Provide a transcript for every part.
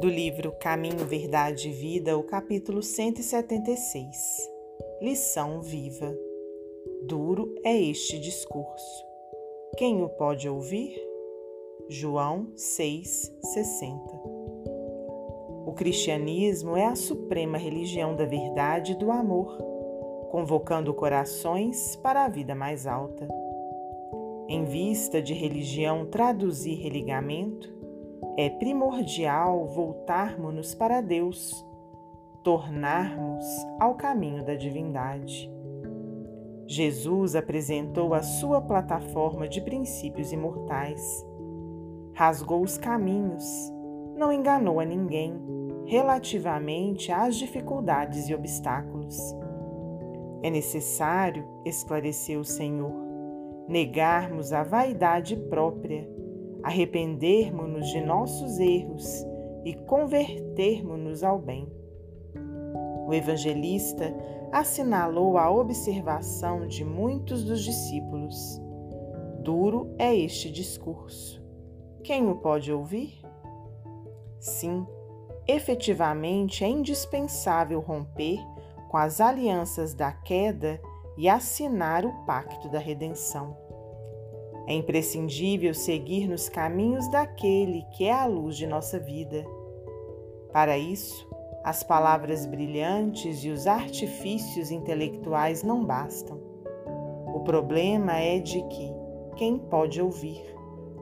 do livro Caminho, Verdade e Vida, o capítulo 176. Lição viva. Duro é este discurso. Quem o pode ouvir? João 6:60. O cristianismo é a suprema religião da verdade e do amor, convocando corações para a vida mais alta. Em vista de religião traduzir religamento, é primordial voltarmos-nos para Deus, tornarmos ao caminho da divindade. Jesus apresentou a sua plataforma de princípios imortais, rasgou os caminhos, não enganou a ninguém relativamente às dificuldades e obstáculos. É necessário, esclareceu o Senhor, negarmos a vaidade própria arrependermos-nos de nossos erros e convertermos-nos ao bem. O evangelista assinalou a observação de muitos dos discípulos. Duro é este discurso. Quem o pode ouvir? Sim, efetivamente é indispensável romper com as alianças da queda e assinar o pacto da redenção. É imprescindível seguir nos caminhos daquele que é a luz de nossa vida. Para isso, as palavras brilhantes e os artifícios intelectuais não bastam. O problema é de que quem pode ouvir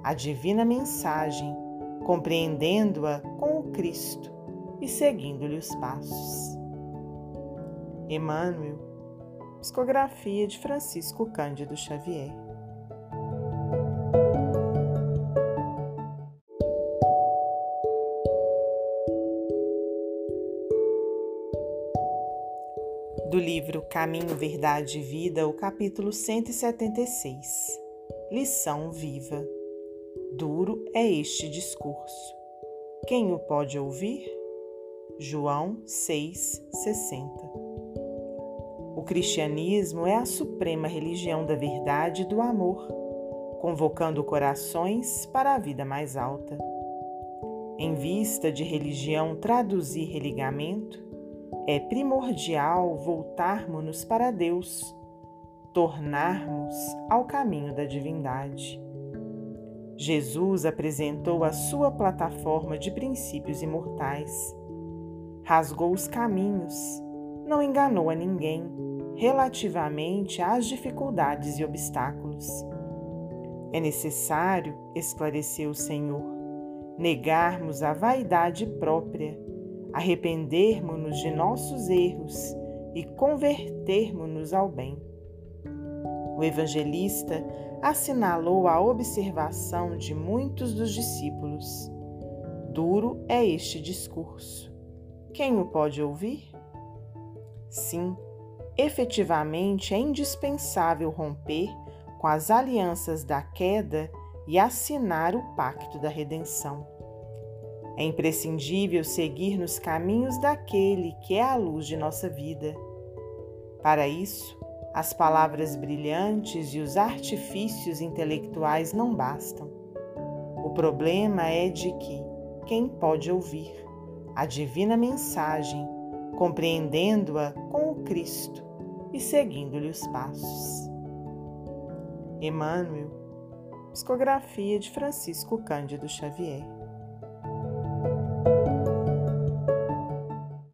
a divina mensagem, compreendendo-a com o Cristo e seguindo-lhe os passos. Emmanuel, psicografia de Francisco Cândido Xavier. Do livro Caminho, Verdade e Vida, o capítulo 176. Lição viva. Duro é este discurso. Quem o pode ouvir? João 6:60. O cristianismo é a suprema religião da verdade e do amor, convocando corações para a vida mais alta. Em vista de religião traduzir religamento, é primordial voltarmos-nos para Deus, tornarmos ao caminho da divindade. Jesus apresentou a sua plataforma de princípios imortais, rasgou os caminhos, não enganou a ninguém relativamente às dificuldades e obstáculos. É necessário, esclareceu o Senhor, negarmos a vaidade própria arrependermos-nos de nossos erros e convertermos-nos ao bem. O evangelista assinalou a observação de muitos dos discípulos. Duro é este discurso. Quem o pode ouvir? Sim, efetivamente é indispensável romper com as alianças da queda e assinar o pacto da redenção. É imprescindível seguir nos caminhos daquele que é a luz de nossa vida. Para isso, as palavras brilhantes e os artifícios intelectuais não bastam. O problema é de que quem pode ouvir a divina mensagem, compreendendo-a com o Cristo e seguindo-lhe os passos. Emmanuel, psicografia de Francisco Cândido Xavier.